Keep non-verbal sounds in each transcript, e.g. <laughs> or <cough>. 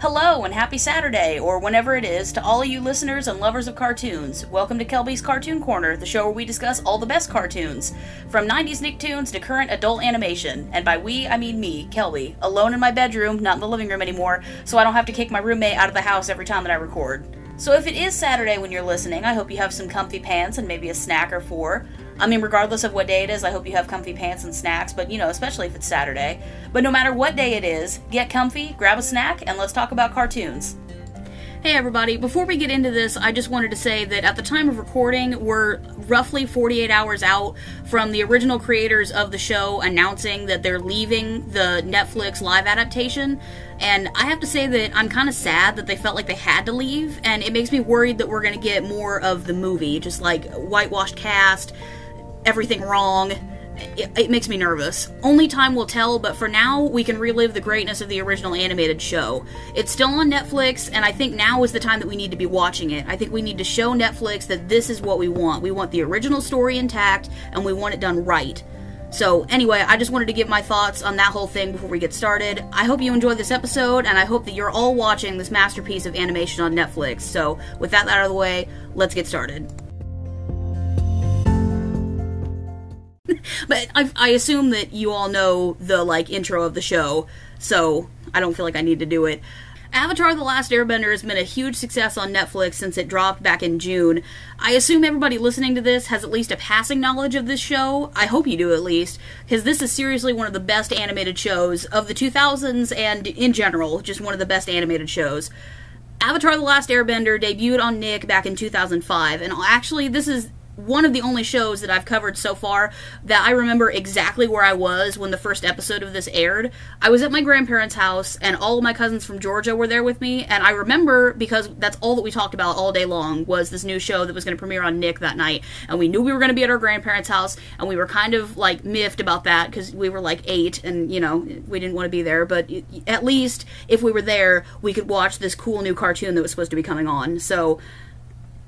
Hello and happy Saturday, or whenever it is, to all of you listeners and lovers of cartoons. Welcome to Kelbi's Cartoon Corner, the show where we discuss all the best cartoons, from 90s Nicktoons to current adult animation. And by we, I mean me, Kelby, alone in my bedroom, not in the living room anymore, so I don't have to kick my roommate out of the house every time that I record. So if it is Saturday when you're listening, I hope you have some comfy pants and maybe a snack or four. I mean, regardless of what day it is, I hope you have comfy pants and snacks, but you know, especially if it's Saturday. But no matter what day it is, get comfy, grab a snack, and let's talk about cartoons. Hey everybody, before we get into this, I just wanted to say that at the time of recording, we're roughly 48 hours out from the original creators of the show announcing that they're leaving the Netflix live adaptation. And I have to say that I'm kind of sad that they felt like they had to leave, and it makes me worried that we're going to get more of the movie, just like whitewashed cast, everything wrong. It, it, makes me nervous. Only time will tell, but for now, we can relive the greatness of the original animated show. It's still on Netflix, and I think now is the time that we need to be watching it. I think we need to show Netflix that this is what we want. We want the original story intact, and we want it done right. So, anyway, I just wanted to give my thoughts on that whole thing before we get started. I hope you enjoyed this episode, and I hope that you're all watching this masterpiece of animation on Netflix. So, with that out of the way, let's get started. But I, I assume that you all know the like intro of the show, so I don't feel like I need to do it. Avatar The Last Airbender has been a huge success on Netflix since it dropped back in June. I assume everybody listening to this has at least a passing knowledge of this show. I hope you do at least, because this is seriously one of the best animated shows of the 2000s and in general, just one of the best animated shows. Avatar The Last Airbender debuted on Nick back in 2005, and actually, this is one of the only shows that I've covered so far that I remember exactly where I was when the first episode of this aired. I was at my grandparents' house, and all of my cousins from Georgia were there with me. And I remember because that's all that we talked about all day long was this new show that was going to premiere on Nick that night. And we knew we were going to be at our grandparents' house, and we were kind of like miffed about that because we were like eight, and you know we didn't want to be there. But at least if we were there, we could watch this cool new cartoon that was supposed to be coming on. So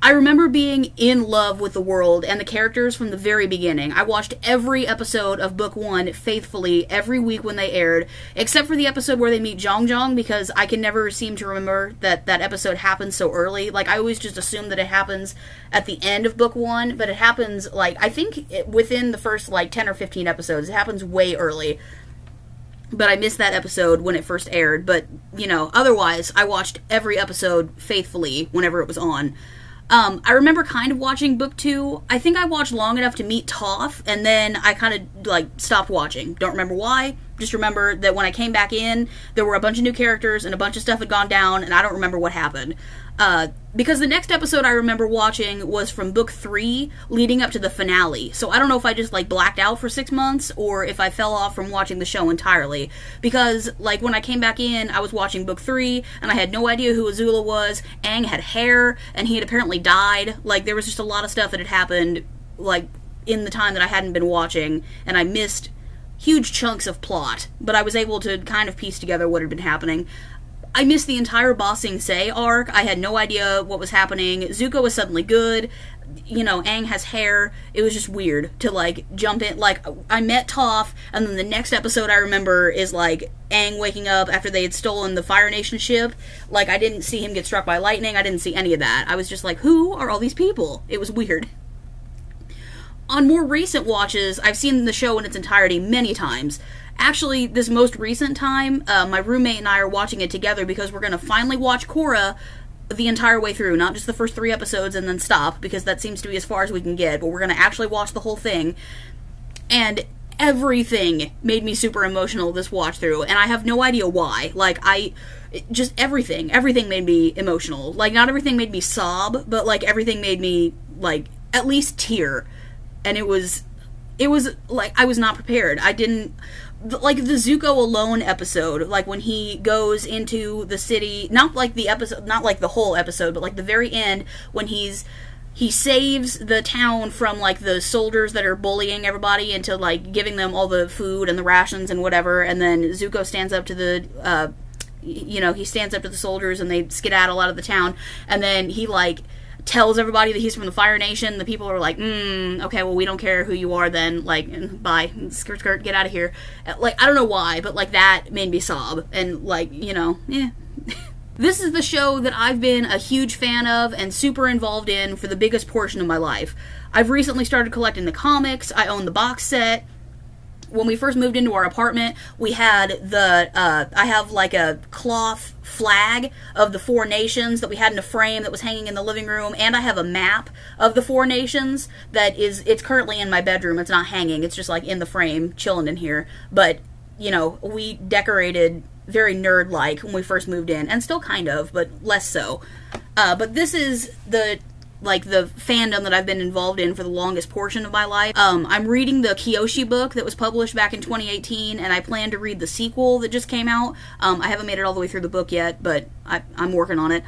I remember being in love with the world and the characters from the very beginning. I watched every episode of Book One faithfully every week when they aired, except for the episode where they meet Jeong Jeong because I can never seem to remember that that episode happens so early. Like, I always just assume that it happens at the end of Book One, but it happens, like, I think within the first, like, 10 or 15 episodes. It happens way early but I missed that episode when it first aired. But, you know, otherwise, I watched every episode faithfully whenever it was on. Um, I remember kind of watching book two. I think I watched long enough to meet Toph, and then I kind of like stopped watching. Don't remember why. Just remember that when I came back in, there were a bunch of new characters and a bunch of stuff had gone down, and I don't remember what happened. Uh, because the next episode I remember watching was from book three, leading up to the finale. So I don't know if I just like blacked out for six months or if I fell off from watching the show entirely. Because like when I came back in, I was watching book three and I had no idea who Azula was. Aang had hair and he had apparently died. Like there was just a lot of stuff that had happened like in the time that I hadn't been watching, and I missed huge chunks of plot, but I was able to kind of piece together what had been happening. I missed the entire Bossing Sing Se arc. I had no idea what was happening. Zuko was suddenly good. You know, Aang has hair. It was just weird to like jump in. Like I met Toph, and then the next episode I remember is like Aang waking up after they had stolen the Fire Nation ship. Like I didn't see him get struck by lightning. I didn't see any of that. I was just like, who are all these people? It was weird. On more recent watches, I've seen the show in its entirety many times actually, this most recent time, uh, my roommate and I are watching it together because we're going to finally watch Korra the entire way through, not just the first three episodes and then stop, because that seems to be as far as we can get, but we're going to actually watch the whole thing. And everything made me super emotional this watch through, and I have no idea why. Like, I. Just everything. Everything made me emotional. Like, not everything made me sob, but, like, everything made me, like, at least tear. And it was. It was, like, I was not prepared. I didn't like the Zuko alone episode, like when he goes into the city, not like the episode, not like the whole episode, but like the very end when he's he saves the town from like the soldiers that are bullying everybody into like giving them all the food and the rations and whatever, and then Zuko stands up to the uh, you know he stands up to the soldiers and they skedaddle out of the town, and then he like tells everybody that he's from the Fire Nation, the people are like, mm, okay, well, we don't care who you are then. Like, bye. Skirt, skirt, get out of here. Like, I don't know why, but, like, that made me sob. And, like, you know, yeah. <laughs> This is the show that I've been a huge fan of and super involved in for the biggest portion of my life. I've recently started collecting the comics, I own the box set, when we first moved into our apartment, we had the uh, I have like a cloth flag of the four nations that we had in a frame that was hanging in the living room, and I have a map of the four nations that is it's currently in my bedroom. It's not hanging; it's just like in the frame, chilling in here. But you know, we decorated very nerd like when we first moved in, and still kind of, but less so. Uh, but this is the like the fandom that I've been involved in for the longest portion of my life. Um, I'm reading the Kyoshi book that was published back in 2018, and I plan to read the sequel that just came out. Um, I haven't made it all the way through the book yet, but I, am working on it.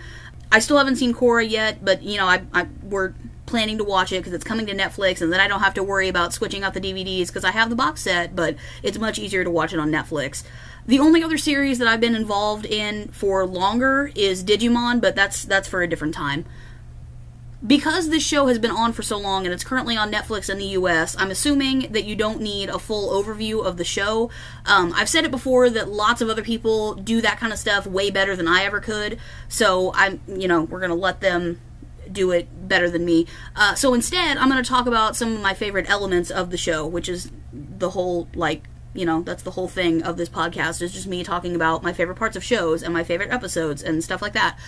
I still haven't seen Korra yet, but you know, I, I we're planning to watch it because it's coming to Netflix, and then I don't have to worry about switching out the DVDs because I have the box set, but it's much easier to watch it on Netflix. The only other series that I've been involved in for longer is Digimon, but that's that's for a different time because this show has been on for so long and it's currently on Netflix in the US, I'm assuming that you don't need a full overview of the show. Um, I've said it before that lots of other people do that kind of stuff way better than I ever could. So I'm, you know, we're gonna let them do it better than me. Uh, so instead, I'm gonna talk about some of my favorite elements of the show, which is the whole like you know that's the whole thing of this podcast is just me talking about my favorite parts of shows and my favorite episodes and stuff like that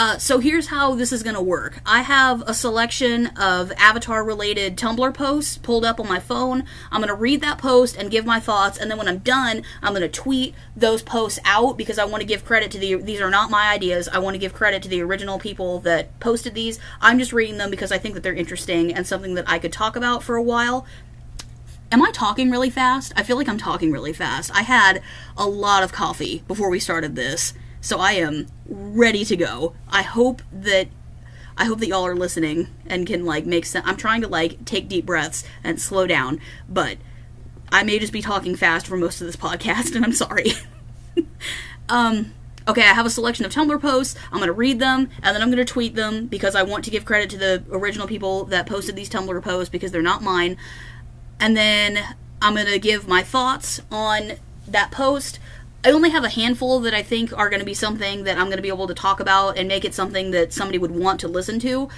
uh, so here's how this is going to work. I have a selection of Avatar related Tumblr posts pulled up on my phone. I'm going to read that post and give my thoughts, and then when I'm done, I'm going to tweet those posts out because I want to give credit to the. These are not my ideas. I want to give credit to the original people that posted these. I'm just reading them because I think that they're interesting and something that I could talk about for a while. Am I talking really fast? I feel like I'm talking really fast. I had a lot of coffee before we started this so I am ready to go. I hope that I hope that y'all are listening and can like make sense. I'm trying to like take deep breaths and slow down, but I may just be talking fast for most of this <laughs> podcast, and I'm sorry. <laughs> um, okay, I have a selection of Tumblr posts. I'm going to read them, and then I'm going to tweet them because I want to give credit to the original people that posted these Tumblr posts because they're not mine. And then I'm going to give my thoughts on that post. I only have a handful that I think are going to be something that I'm going to be able to talk about and make it something that somebody would want to listen to.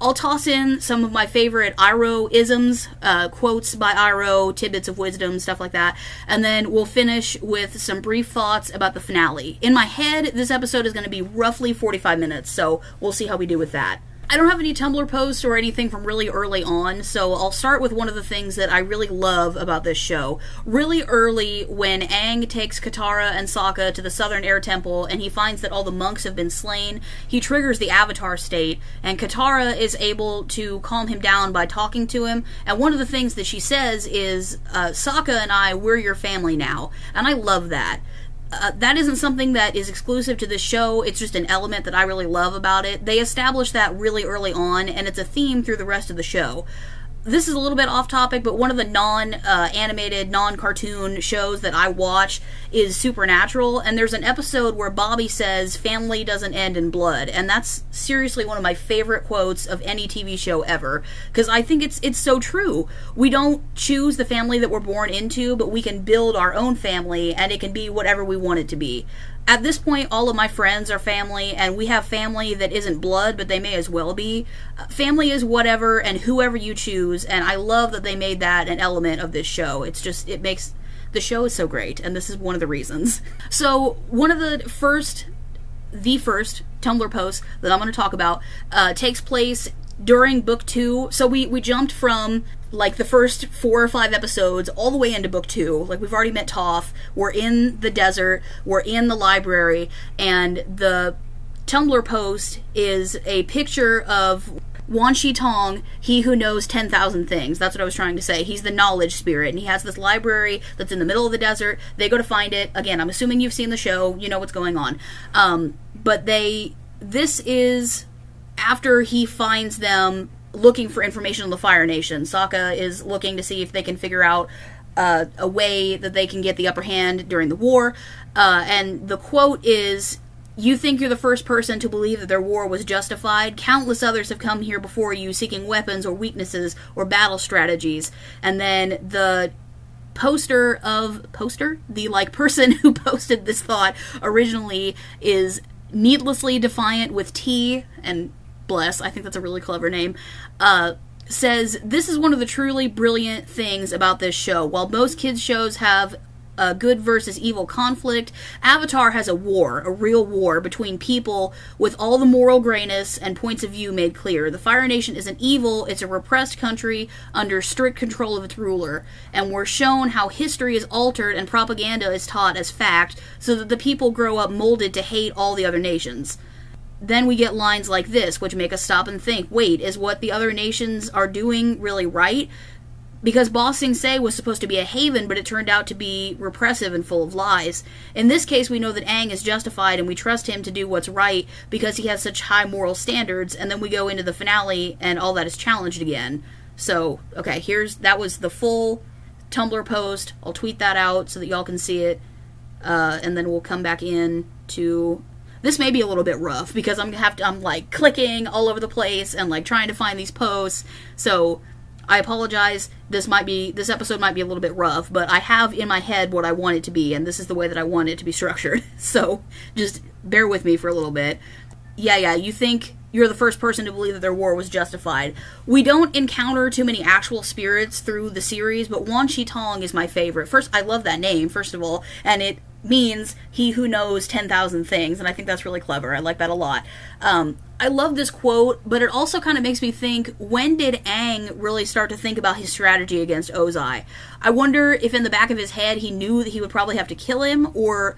I'll toss in some of my favorite Iroh isms, uh, quotes by Iroh, tidbits of wisdom, stuff like that, and then we'll finish with some brief thoughts about the finale. In my head, this episode is going to be roughly 45 minutes, so we'll see how we do with that. I don't have any Tumblr posts or anything from really early on, so I'll start with one of the things that I really love about this show. Really early, when Aang takes Katara and Sokka to the Southern Air Temple and he finds that all the monks have been slain, he triggers the Avatar state, and Katara is able to calm him down by talking to him. And one of the things that she says is, uh, Sokka and I, we're your family now. And I love that uh, that isn't something that is exclusive to this show. It's just an element that I really love about it. They established that really early on, and it's a theme through the rest of the show this is a little bit off topic, but one of the non uh, animated, non cartoon shows that I watch is Supernatural, and there's an episode where Bobby says, Family doesn't end in blood. And that's seriously one of my favorite quotes of any TV show ever, because I think it's, it's so true. We don't choose the family that we're born into, but we can build our own family, and it can be whatever we want it to be at this point, all of my friends are family, and we have family that isn't blood, but they may as well be. Uh, family is whatever and whoever you choose, and I love that they made that an element of this show. It's just, it makes the show is so great, and this is one of the reasons. <laughs> So, one of the first, the first Tumblr posts that I'm going to talk about uh, takes place during book two. So, we, we jumped from like the first four or five episodes all the way into book two. Like we've already met Toph. We're in the desert. We're in the library, and the Tumblr post is a picture of Wan Shi Tong, he who knows 10,000 things. That's what I was trying to say. He's the knowledge spirit, and he has this library that's in the middle of the desert. They go to find it. Again, I'm assuming you've seen the show, you know what's going on. Um, but they, this is after he finds them looking for information on the Fire Nation. Sokka is looking to see if they can figure out uh, a way that they can get the upper hand during the war. Uh, and the quote is You think you're the first person to believe that their war was justified? Countless others have come here before you seeking weapons or weaknesses or battle strategies. And then the poster of poster the like person <laughs> who posted this thought originally is needlessly defiant with T and bless, I think that's a really clever name. Uh, says this is one of the truly brilliant things about this show. While most kids shows have a good versus evil conflict, Avatar has a war, a real war between people with all the moral grayness and points of view made clear. The Fire Nation isn't evil, it's a repressed country under strict control of its ruler, and we're shown how history is altered and propaganda is taught as fact so that the people grow up molded to hate all the other nations then we get lines like this, which make us stop and think wait, is what the other nations are doing really right? Because Ba Sing Se was supposed to be a haven, but it turned out to be repressive and full of lies. In this case, we know that Aang is justified and we trust him to do what's right because he has such high moral standards, and then we go into the finale and all that is challenged again. So, okay, here's that was the full Tumblr post. I'll tweet that out so that y'all can see it. Uh, and then we'll come back in to this may be a little bit rough because I'm have to I'm like clicking all over the place and like trying to find these posts. So I apologize. This might be this episode might be a little bit rough, but I have in my head what I want it to be, and this is the way that I want it to be structured. <laughs> So just bear with me for a little bit. Yeah, yeah, you think you're the first person to believe that their war was justified. We don't encounter too many actual spirits through the series, but Wan Shi Tong is my favorite. First, I love that name, first of all, and it means he who knows 10,000 things, and I think that's really clever. I like that a lot. Um, I love this quote, but it also kind of makes me think when did Aang really start to think about his strategy against Ozai? I wonder if in the back of his head he knew that he would probably have to kill him, or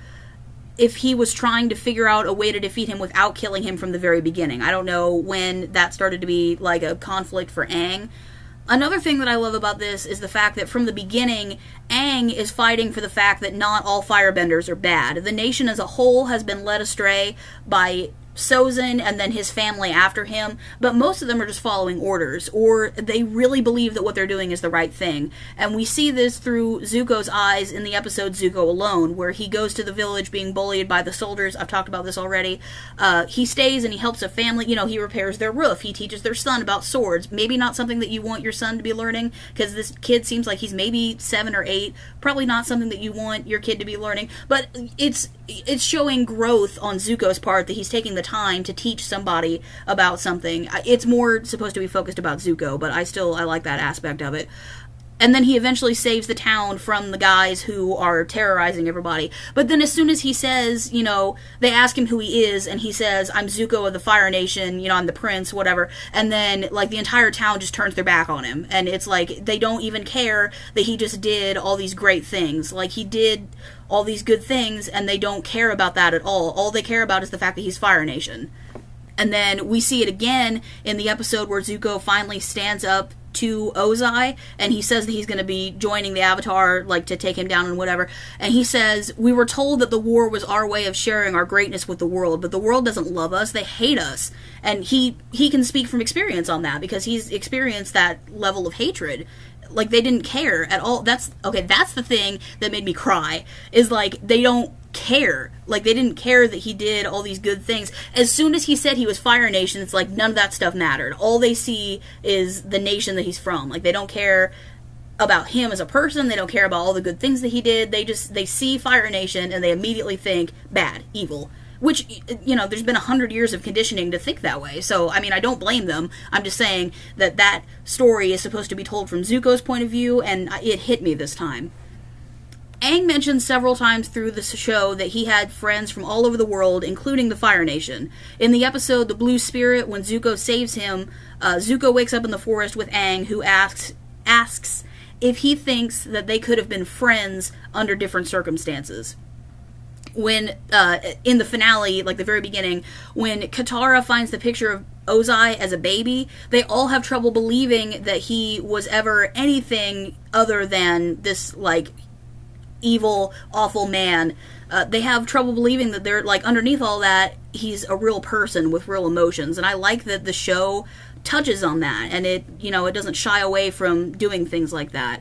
if he was trying to figure out a way to defeat him without killing him from the very beginning. I don't know when that started to be like a conflict for Aang. Another thing that I love about this is the fact that from the beginning, Aang is fighting for the fact that not all firebenders are bad. The nation as a whole has been led astray by Sozin and then his family after him, but most of them are just following orders, or they really believe that what they're doing is the right thing. And we see this through Zuko's eyes in the episode Zuko Alone, where he goes to the village being bullied by the soldiers. I've talked about this already. Uh, he stays and he helps a family, you know, he repairs their roof, he teaches their son about swords. Maybe not something that you want your son to be learning, because this kid seems like he's maybe seven or eight. Probably not something that you want your kid to be learning, but it's it's showing growth on Zuko's part that he's taking the time to teach somebody about something. It's more supposed to be focused about Zuko, but I still I like that aspect of it and then he eventually saves the town from the guys who are terrorizing everybody. But then as soon as he says, you know, they ask him who he is, and he says, I'm Zuko of the Fire Nation, you know, I'm the prince, whatever. And then, like, the entire town just turns their back on him. And it's like, they don't even care that he just did all these great things. Like, he did all these good things, and they don't care about that at all. All they care about is the fact that he's Fire Nation. And then we see it again in the episode where Zuko finally stands up to Ozai, and he says that he's going to be joining the Avatar, like to take him down and whatever. And he says, We were told that the war was our way of sharing our greatness with the world, but the world doesn't love us, they hate us. And he, he can speak from experience on that because he's experienced that level of hatred like they didn't care at all that's okay that's the thing that made me cry is like they don't care. Like they didn't care that he did all these good things. As soon as he said he was Fire Nation, it's like none of that stuff mattered. All they see is the nation that he's from. Like they don't care about him as a person. They don't care about all the good things that he did. They just they see Fire Nation and they immediately think bad, evil. Which you know, there's been a hundred years of conditioning to think that way. So I mean, I don't blame them. I'm just saying that that story is supposed to be told from Zuko's point of view, and it hit me this time. Aang mentions several times through the show that he had friends from all over the world, including the Fire Nation. In the episode The Blue Spirit, when Zuko saves him, uh, Zuko wakes up in the forest with Aang, who asks asks if he thinks that they could have been friends under different circumstances. When uh, in the finale, like the very beginning, when Katara finds the picture of Ozai as a baby, they all have trouble believing that he was ever anything other than this like evil, awful man. Uh, they have trouble believing that they're like underneath all that, he's a real person with real emotions, and I like that the show touches on that, and it you know it doesn't shy away from doing things like that.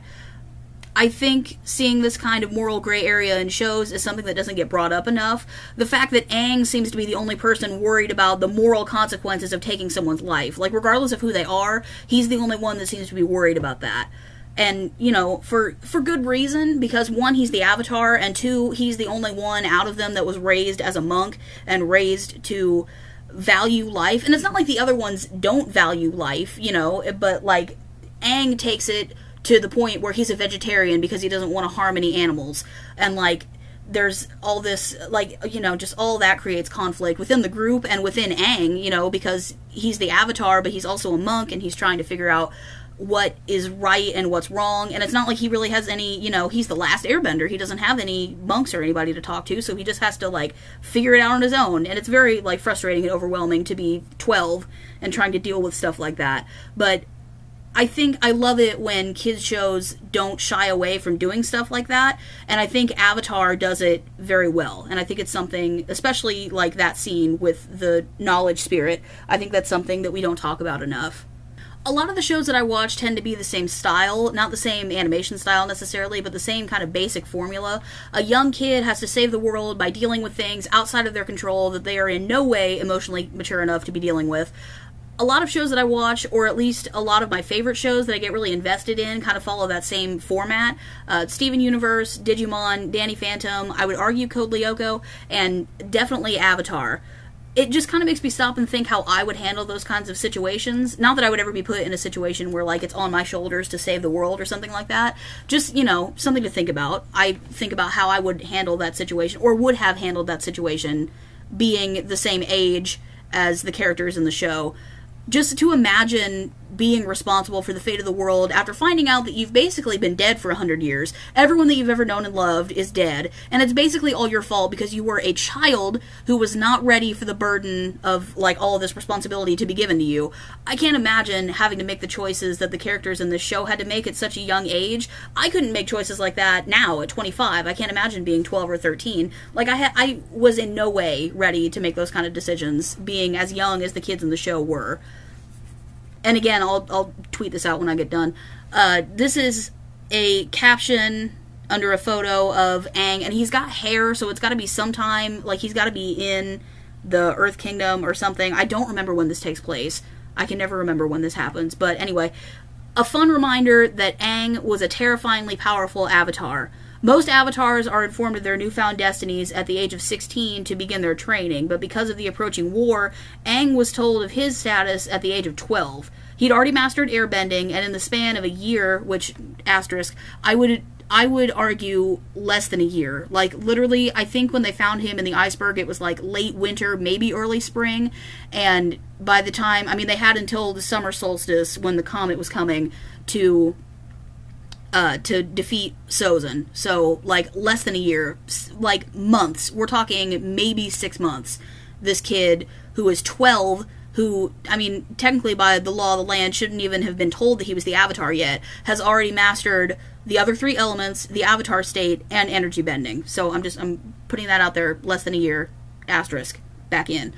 I think seeing this kind of moral gray area in shows is something that doesn't get brought up enough. The fact that Aang seems to be the only person worried about the moral consequences of taking someone's life, like regardless of who they are, he's the only one that seems to be worried about that and you know for for good reason because one he's the avatar and two he's the only one out of them that was raised as a monk and raised to value life and it's not like the other ones don't value life you know but like Aang takes it to the point where he's a vegetarian because he doesn't want to harm any animals. And like there's all this like you know just all that creates conflict within the group and within Aang you know because he's the avatar but he's also a monk and he's trying to figure out what is right and what's wrong. And it's not like he really has any you know he's the last airbender. He doesn't have any monks or anybody to talk to so he just has to like figure it out on his own. And it's very like frustrating and overwhelming to be 12 and trying to deal with stuff like that. But I think I love it when kids shows don't shy away from doing stuff like that and I think Avatar does it very well and I think it's something especially like that scene with the knowledge spirit I think that's something that we don't talk about enough a lot of the shows that I watch tend to be the same style, not the same animation style necessarily, but the same kind of basic formula. A young kid has to save the world by dealing with things outside of their control that they are in no way emotionally mature enough to be dealing with. A lot of shows that I watch, or at least a lot of my favorite shows that I get really invested in, kind of follow that same format. Uh, Steven Universe, Digimon, Danny Phantom, I would argue Code Lyoko, and definitely Avatar it just kind of makes me stop and think how I would handle those kinds of situations. Not that I would ever be put in a situation where like it's on my shoulders to save the world or something like that. Just, you know, something to think about. I think about how I would handle that situation or would have handled that situation being the same age as the characters in the show. Just to imagine being responsible for the fate of the world after finding out that you've basically been dead for a hundred years. Everyone that you've ever known and loved is dead, and it's basically all your fault because you were a child who was not ready for the burden of like all this responsibility to be given to you. I can't imagine having to make the choices that the characters in this show had to make at such a young age. I couldn't make choices like that now at 25. I can't imagine being 12 or 13. Like I ha- I was in no way ready to make those kind of decisions being as young as the kids in the show were and again, I'll I'll tweet this out when I get done. Uh, this is a caption under a photo of Aang, and he's got hair, so it's got to be sometime like he's got to be in the Earth Kingdom or something. I don't remember when this takes place. I can never remember when this happens, but anyway, a fun reminder that Aang was a terrifyingly powerful avatar. Most avatars are informed of their newfound destinies at the age of 16 to begin their training, but because of the approaching war, Aang was told of his status at the age of 12. He'd already mastered airbending, and in the span of a year, which asterisk, I would I would argue less than a year. Like literally, I think when they found him in the iceberg, it was like late winter, maybe early spring, and by the time I mean they had until the summer solstice when the comet was coming to uh, to defeat Sozin. So like less than a year, like months. We're talking maybe six months. This kid who is twelve who, I mean, technically by the law of the land, shouldn't even have been told that he was the Avatar yet, has already mastered the other three elements, the Avatar state, and energy bending. So I'm just I'm putting that out there. Less than a year, asterisk, back in.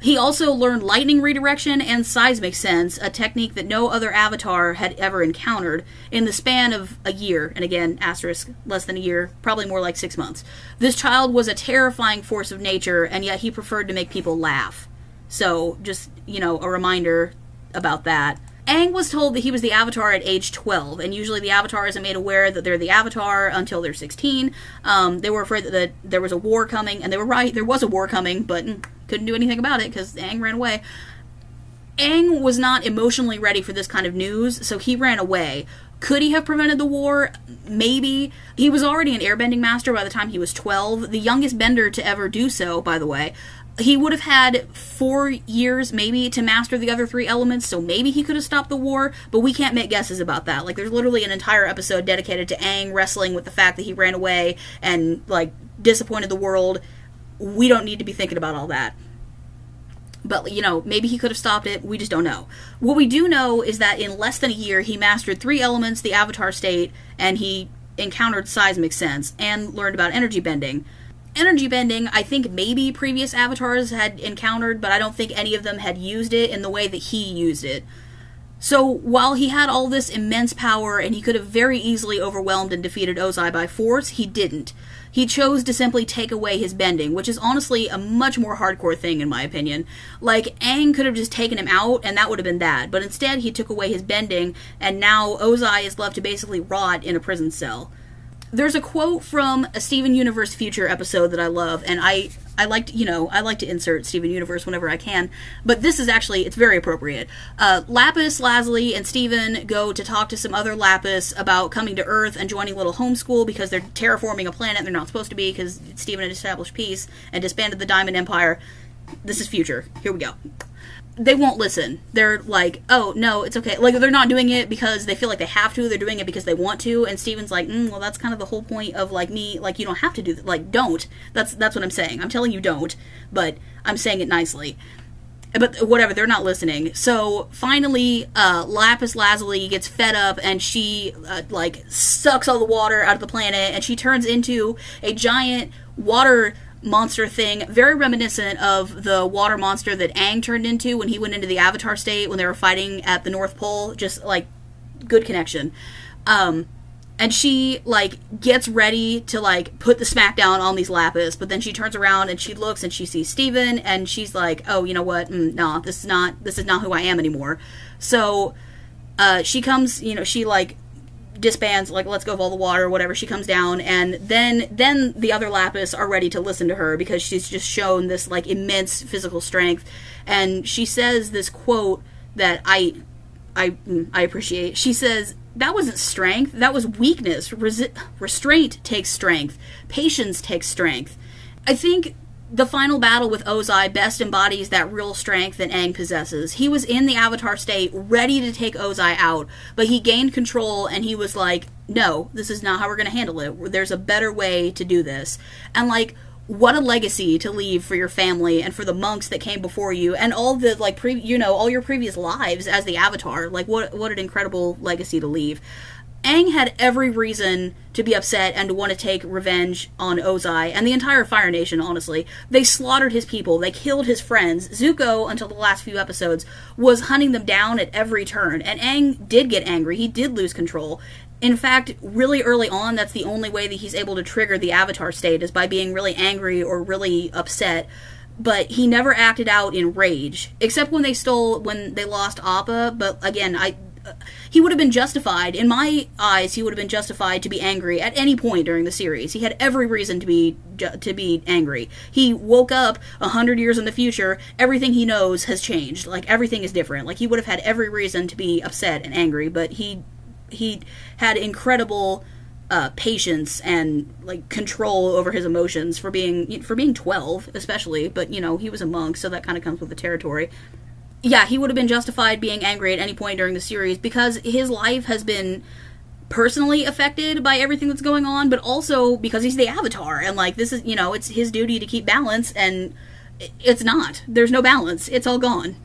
He also learned lightning redirection and seismic sense, a technique that no other avatar had ever encountered, in the span of a year. And again, asterisk, less than a year, probably more like six months. This child was a terrifying force of nature, and yet he preferred to make people laugh. So, just, you know, a reminder about that. Aang was told that he was the Avatar at age 12, and usually the Avatar isn't made aware that they're the Avatar until they're 16. Um, they were afraid that the, there was a war coming, and they were right, there was a war coming, but mm, couldn't do anything about it because Aang ran away. Aang was not emotionally ready for this kind of news, so he ran away. Could he have prevented the war? Maybe. He was already an airbending master by the time he was 12, the youngest bender to ever do so, by the way he would have had four years maybe to master the other three elements, so maybe he could have stopped the war, but we can't make guesses about that. Like, there's literally an entire episode dedicated to Aang wrestling with the fact that he ran away and, like, disappointed the world. We don't need to be thinking about all that. But, you know, maybe he could have stopped it. We just don't know. What we do know is that in less than a year, he mastered three elements, the Avatar state, and he encountered seismic sense and learned about energy bending energy bending, I think maybe previous avatars had encountered, but I don't think any of them had used it in the way that he used it. So while he had all this immense power and he could have very easily overwhelmed and defeated Ozai by force, he didn't. He chose to simply take away his bending, which is honestly a much more hardcore thing in my opinion. Like Aang could have just taken him out and that would have been that, but instead he took away his bending and now Ozai is left to basically rot in a prison cell there's a quote from a Steven Universe Future episode that I love, and I I like to, you know I like to insert Steven Universe whenever I can, but this is actually it's very appropriate. Uh, Lapis Lazuli and Steven go to talk to some other Lapis about coming to Earth and joining Little Homeschool because they're terraforming a planet and they're not supposed to be because Steven had established peace and disbanded the Diamond Empire. This is future. Here we go they won't listen. They're like, "Oh no, it's okay." Like they're not doing it because they feel like they have to. They're doing it because they want to. And Steven's like, mm, "Well, that's kind of the whole point of like me. Like you don't have to do that. Like don't. That's that's what I'm saying. I'm telling you don't, but I'm saying it nicely." But whatever, they're not listening. So finally, uh, Lapis Lazuli gets fed up and she uh, like sucks all the water out of the planet and she turns into a giant water monster thing, very reminiscent of the water monster that Aang turned into when he went into the Avatar state when they were fighting at the North Pole. Just like good connection. Um, and she like gets ready to like put the smackdown on these lapis, but then she turns around and she looks and she sees Steven and she's like, "Oh, you know what? Mm, no, this is not this is not who I am anymore." So uh, she comes, you know, she like disbands like let's go all the water whatever she comes down and then then the other lapis are ready to listen to her because she's just shown this like immense physical strength. And she says this quote that i i mm, i appreciate. She says that wasn't strength that was weakness. Resi- restraint takes strength. Patience takes strength. I think the final battle with Ozai best embodies that real strength that Aang possesses. He was in the Avatar state, ready to take Ozai out, but he gained control and he was like, no, this is not how we're going to handle it. There's a better way to do this. And like, what a legacy to leave for your family and for the monks that came before you and all the like pre- you know all your previous lives as the avatar like what what an incredible legacy to leave Aang had every reason to be upset and to want to take revenge on Ozai and the entire Fire Nation, honestly. They slaughtered his people, they killed his friends. Zuko, until the last few episodes, was hunting them down at every turn, and Aang did get angry. He did lose control. In fact, really early on, that's the only way that he's able to trigger the Avatar state is by being really angry or really upset but he never acted out in rage except when they stole when they lost appa but again i he would have been justified in my eyes he would have been justified to be angry at any point during the series. He had every reason to be to be angry. He woke up a hundred years in the future everything he knows has changed. Like everything is different. Like he would have had every reason to be upset and angry but he he had incredible uh, patience and like control over his emotions for being for being 12 especially but you know he was a monk so that kind of comes with the territory yeah, he would have been justified being angry at any point during the series because his life has been personally affected by everything that's going on, but also because he's the Avatar and like this is you know it's his duty to keep balance and it's not. There's no balance. It's all gone.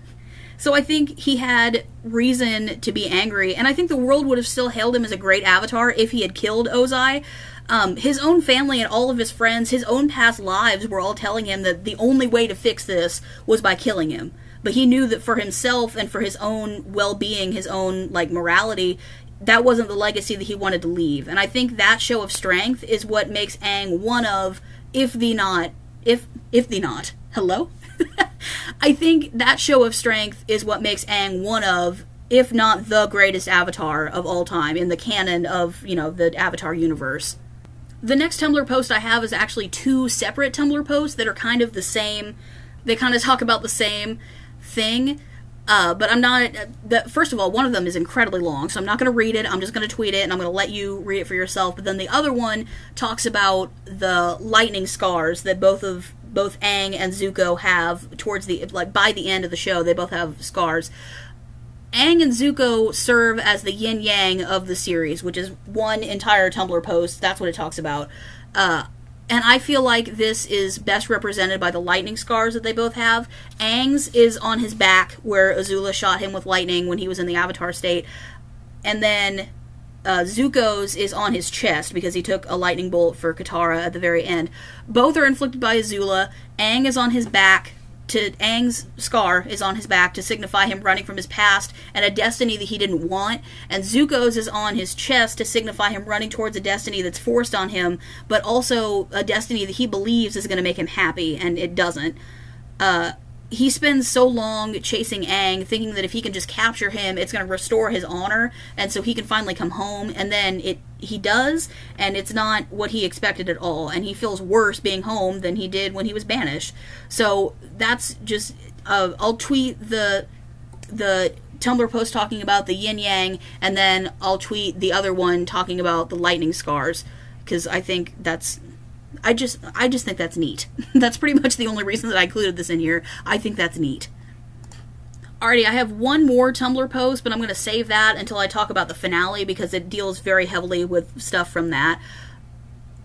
So I think he had reason to be angry, and I think the world would have still hailed him as a great Avatar if he had killed Ozai. Um, his own family and all of his friends, his own past lives were all telling him that the only way to fix this was by killing him but he knew that for himself and for his own well-being his own like morality that wasn't the legacy that he wanted to leave. And i think that show of strength is what makes Aang one of if the not if if the not hello? <laughs> I think that show of strength is what makes Aang one of if not the greatest avatar of all time in the canon of you know the avatar universe. The next tumblr post i have is actually two separate tumblr posts that are kind of the same. They kind of talk about the same thing. Uh, but I'm not. The, first of all, one of them is incredibly long, so I'm not going to read it. I'm just going to tweet it, and I'm going to let you read it for yourself. But then the other one talks about the lightning scars that both of both Aang and Zuko have towards the like by the end of the show. They both have scars. Aang and Zuko serve as the yin yang of the series, which is one entire Tumblr post. That's what it talks about. Uh, and I feel like this is best represented by the lightning scars that they both have. Aang's is on his back, where Azula shot him with lightning when he was in the Avatar state, and then uh, Zuko's is on his chest because he took a lightning bolt for Katara at the very end. Both are inflicted by Azula. Aang is on his back to Aang's scar is on his back to signify him running from his past and a destiny that he didn't want, and Zuko's is on his chest to signify him running towards a destiny that's forced on him, but also a destiny that he believes is going to make him happy, and it doesn't. Uh, he spends so long chasing Aang, thinking that if he can just capture him, it's going to restore his honor, and so he can finally come home. And then it he does, and it's not what he expected at all. And he feels worse being home than he did when he was banished. So that's just. Uh, I'll tweet the the Tumblr post talking about the yin yang, and then I'll tweet the other one talking about the lightning scars because I think that's I just I just think that's neat. <laughs> that's pretty much the only reason that I included this in here. I think that's neat. Alrighty, I have one more Tumblr post, but I'm going to save that until I talk about the finale because it deals very heavily with stuff from that.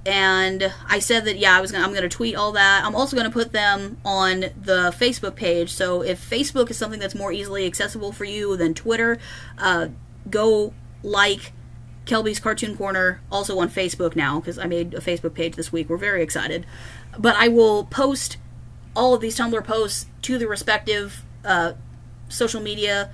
And I said that yeah, I was gonna, I'm going to tweet all that. I'm also going to put them on the Facebook page. So if Facebook is something that's more easily accessible for you than Twitter, uh, go like Kelbi's Cartoon Corner, also on Facebook now, because I made a Facebook page this week. We're very excited. But I will post all of these Tumblr posts to the respective uh, social media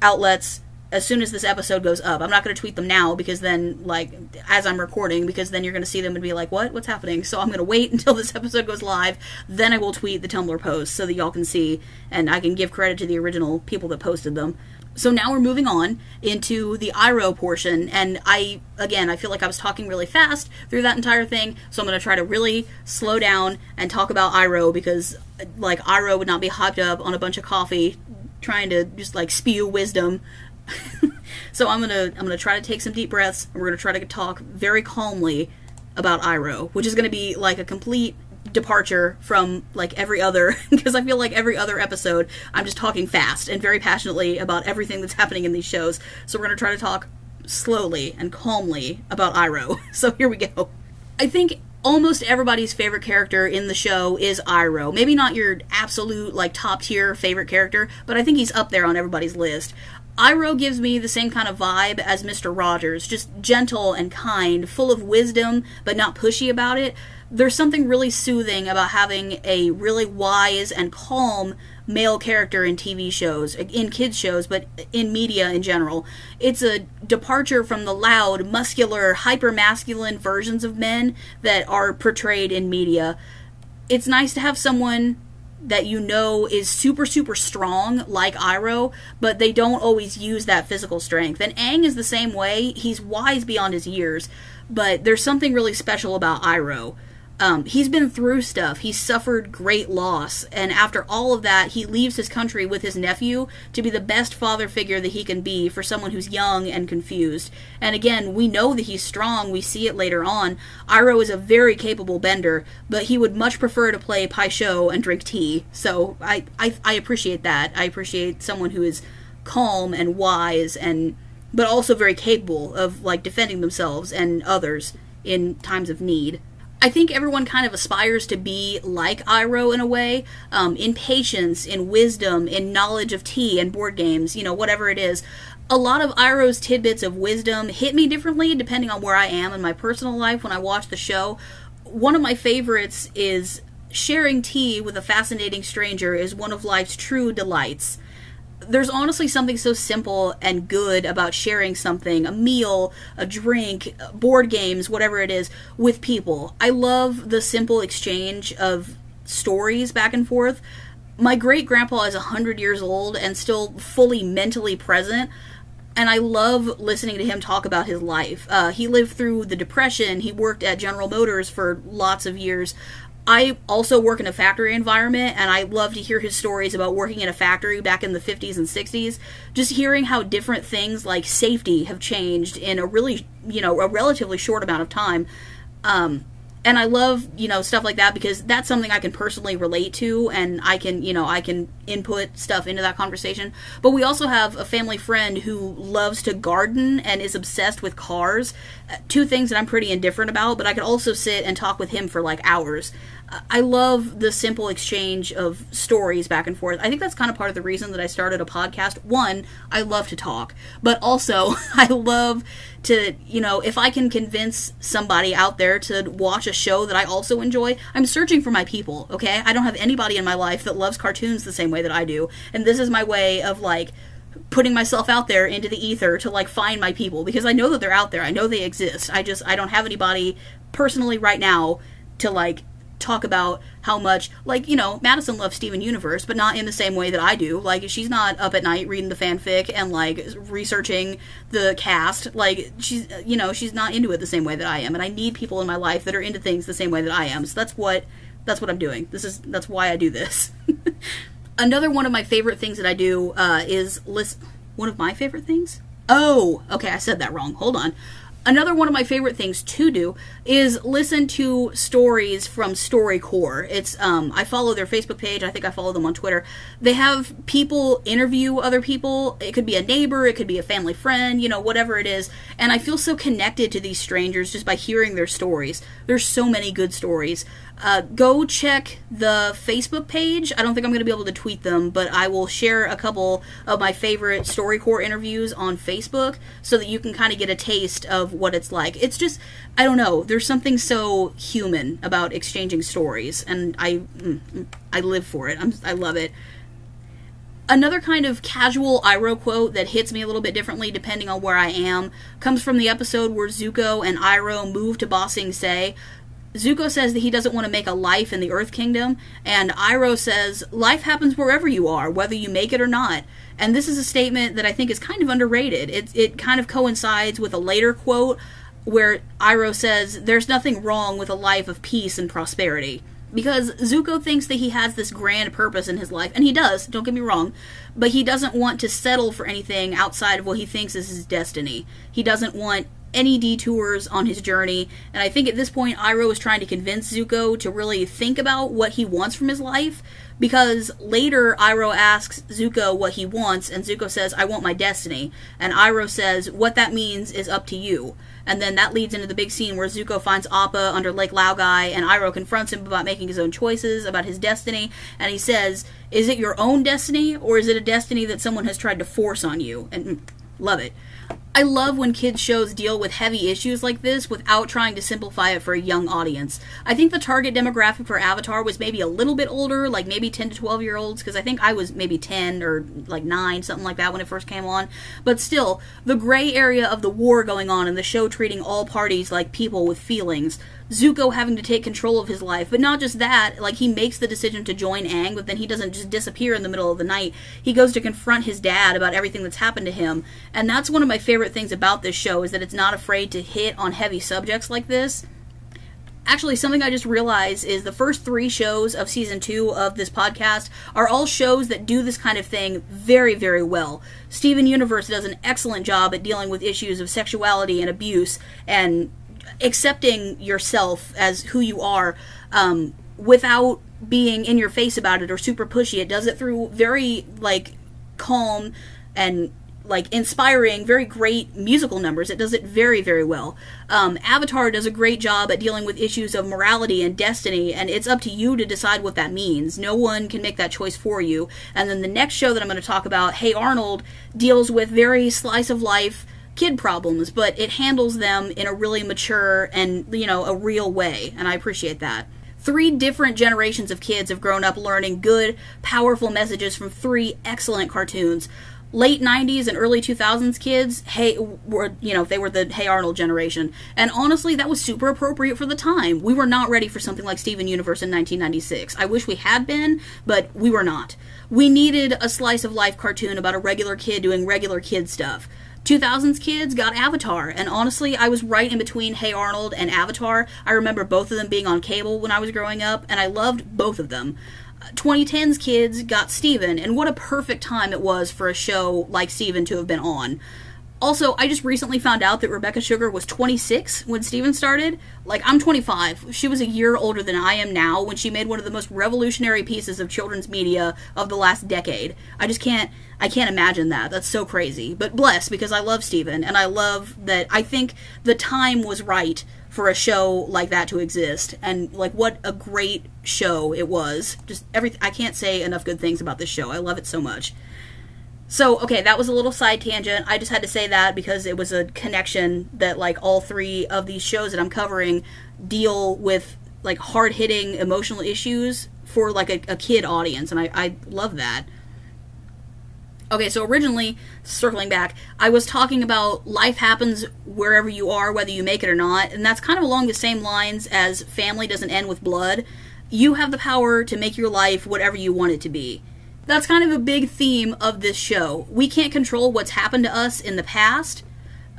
outlets as soon as this episode goes up. I'm not going to tweet them now because then, like, as I'm recording, because then you're going to see them and be like, what? What's happening? So I'm going to wait <laughs> until this episode goes live. Then I will tweet the Tumblr posts so that y'all can see and I can give credit to the original people that posted them. So now we're moving on into the Iroh portion, and I again I feel like I was talking really fast through that entire thing, so I'm to try to really slow down and talk about Iroh because like Iroh would not be hopped up on a bunch of coffee trying to just like spew wisdom. <laughs> so I'm gonna I'm gonna try to take some deep breaths, and we're gonna try to talk very calmly about Iroh, which is gonna be like a complete departure from like every other <laughs> because I feel like every other episode I'm just talking fast and very passionately about everything that's happening in these shows. So we're going to try to talk slowly and calmly about Iroh. <laughs> So here we go. I think almost everybody's favorite character in the show is Iroh. Maybe not your absolute like top tier favorite character, but I think he's up there on everybody's list. Iroh gives me the same kind of vibe as Mr. Rogers, just gentle and kind, full of wisdom, but not pushy about it there's something really soothing about having a really wise and calm male character in TV shows, in kids shows, but in media in general. It's a departure from the loud, muscular, hyper masculine versions of men that are portrayed in media. It's nice to have someone that you know is super super strong like Iroh, but they don't always use that physical strength. And Aang is the same way. He's wise beyond his years, but there's something really special about Iroh um, he's been through stuff. He's suffered great loss. And after all of that, he leaves his country with his nephew to be the best father figure that he can be for someone who's young and confused. And again, we know that he's strong. We see it later on. Iroh is a very capable bender, but he would much prefer to play Pai Sho and drink tea. So I, I, I appreciate that. I appreciate someone who is calm and wise and but also very capable of like defending themselves and others in times of need. I think everyone kind of aspires to be like Iroh in a way, um, in patience, in wisdom, in knowledge of tea and board games, you know, whatever it is. A lot of Iroh's tidbits of wisdom hit me differently depending on where I am in my personal life when I watch the show. One of my favorites is sharing tea with a fascinating stranger is one of life's true delights there's honestly something so simple and good about sharing something a meal a drink board games whatever it is with people i love the simple exchange of stories back and forth my great grandpa is 100 years old and still fully mentally present and I love listening to him talk about his life. Uh, he lived through the Depression. He worked at General Motors for lots of years. I also work in a factory environment and I love to hear his stories about working in a factory back in the 50s and 60s. Just hearing how different things like safety have changed in a really, you know, a relatively short amount of time. Um, and I love, you know, stuff like that because that's something I can personally relate to and I can, you know, I can input stuff into that conversation. But we also have a family friend who loves to garden and is obsessed with cars. Uh, two things that I'm pretty indifferent about, but I could also sit and talk with him for like hours. I love the simple exchange of stories back and forth. I think that's kind of part of the reason that I started a podcast. One, I love to talk, but also <laughs> I love to, you know, if I can convince somebody out there to watch a show that I also enjoy, I'm searching for my people, okay? I don't have anybody in my life that loves cartoons the same way that I do. And this is my way of like putting myself out there into the ether to like find my people because I know that they're out there. I know they exist. I just I don't have anybody personally right now to like talk about how much like you know madison loves steven universe but not in the same way that i do. Like she's not up at night reading the fanfic and like researching the cast. Like she's you know she's not into it the same way that i am and i need people in my life that are into things the same way that i am. So that's what that's what i'm doing. This is that's why i do this. <laughs> Another one of my favorite things that i do uh, is list one of my favorite things? Oh okay i said that wrong. Hold on another one of my favorite things to do is listen to stories from StoryCorps. It's um, I follow their Facebook page. I think I follow them on Twitter. They have people interview other people. It could be a neighbor, it could be a family friend, you know, whatever it is. And I feel so connected to these strangers just by hearing their stories. There's so many good stories. Uh, go check the Facebook page. I don't think I'm going to be able to tweet them, but I will share a couple of my favorite StoryCorps interviews on Facebook so that you can kind of get a taste of what it's like. It's just, I don't know, there's something so human about exchanging stories, and I, mm, mm, I live for it. I'm, I love it. Another kind of casual Iroh quote that hits me a little bit differently depending on where I am comes from the episode where Zuko and Iroh move to Ba Sing Se. Zuko says that he doesn't want to make a life in the Earth Kingdom, and Iroh says, Life happens wherever you are, whether you make it or not. And this is a statement that I think is kind of underrated. It, it kind of coincides with a later quote where Iroh says, There's nothing wrong with a life of peace and prosperity. Because Zuko thinks that he has this grand purpose in his life, and he does, don't get me wrong, but he doesn't want to settle for anything outside of what he thinks is his destiny. He doesn't want any detours on his journey. And I think at this point, Iroh is trying to convince Zuko to really think about what he wants from his life. Because later, Iroh asks Zuko what he wants, and Zuko says, I want my destiny. And Iroh says, What that means is up to you. And then that leads into the big scene where Zuko finds Appa under Lake Laogai, and Iroh confronts him about making his own choices, about his destiny. And he says, Is it your own destiny, or is it a destiny that someone has tried to force on you? And mm, love it. I love when kids shows deal with heavy issues like this without trying to simplify it for a young audience. I think the target demographic for Avatar was maybe a little bit older, like maybe 10 to 12 year olds, because I think I was maybe 10 or like 9, something like that when it first came on. But still, the gray area of the war going on and the show treating all parties like people with feelings Zuko having to take control of his life. But not just that, like he makes the decision to join Aang, but then he doesn't just disappear in the middle of the night. He goes to confront his dad about everything that's happened to him. And that's one of my favorite things about this show is that it's not afraid to hit on heavy subjects like this. Actually, something I just realized is the first three shows of season two of this podcast are all shows that do this kind of thing very, very well. Steven Universe does an excellent job at dealing with issues of sexuality and abuse and accepting yourself as who you are um, without being in your face about it or super pushy. It does it through very like calm and like inspiring, very great musical numbers. It does it very, very well. Um, Avatar does a great job at dealing with issues of morality and destiny, and it's up to you to decide what that means. No one can make that choice for you. And then the next show that I'm going to talk about, Hey Arnold, deals with very slice of life kid problems, but it handles them in a really mature and, you know, a real way, and I appreciate that. Three different generations of kids have grown up learning good, powerful messages from three excellent cartoons. Late 90s and early 2000s kids, hey, were, you know, they were the Hey Arnold generation. And honestly, that was super appropriate for the time. We were not ready for something like Steven Universe in 1996. I wish we had been, but we were not. We needed a slice of life cartoon about a regular kid doing regular kid stuff. 2000s kids got Avatar, and honestly, I was right in between Hey Arnold and Avatar. I remember both of them being on cable when I was growing up, and I loved both of them. 2010s kids got Steven, and what a perfect time it was for a show like Steven to have been on. Also, I just recently found out that Rebecca Sugar was 26 when Steven started. Like, I'm 25. She was a year older than I am now when she made one of the most revolutionary pieces of children's media of the last decade. I just can't I can't imagine that. That's so crazy. But bless because I love Steven and I love that I think the time was right for a show like that to exist and like what a great show it was. Just every I can't say enough good things about this show. I love it so much. So, okay, that was a little side tangent. I just had to say that because it was a connection that, like, all three of these shows that I'm covering deal with, like, hard hitting emotional issues for, like, a, a kid audience. And I, I love that. Okay, so originally, circling back, I was talking about life happens wherever you are, whether you make it or not. And that's kind of along the same lines as family doesn't end with blood. You have the power to make your life whatever you want it to be that's kind of a big theme of this show. We can't control what's happened to us in the past.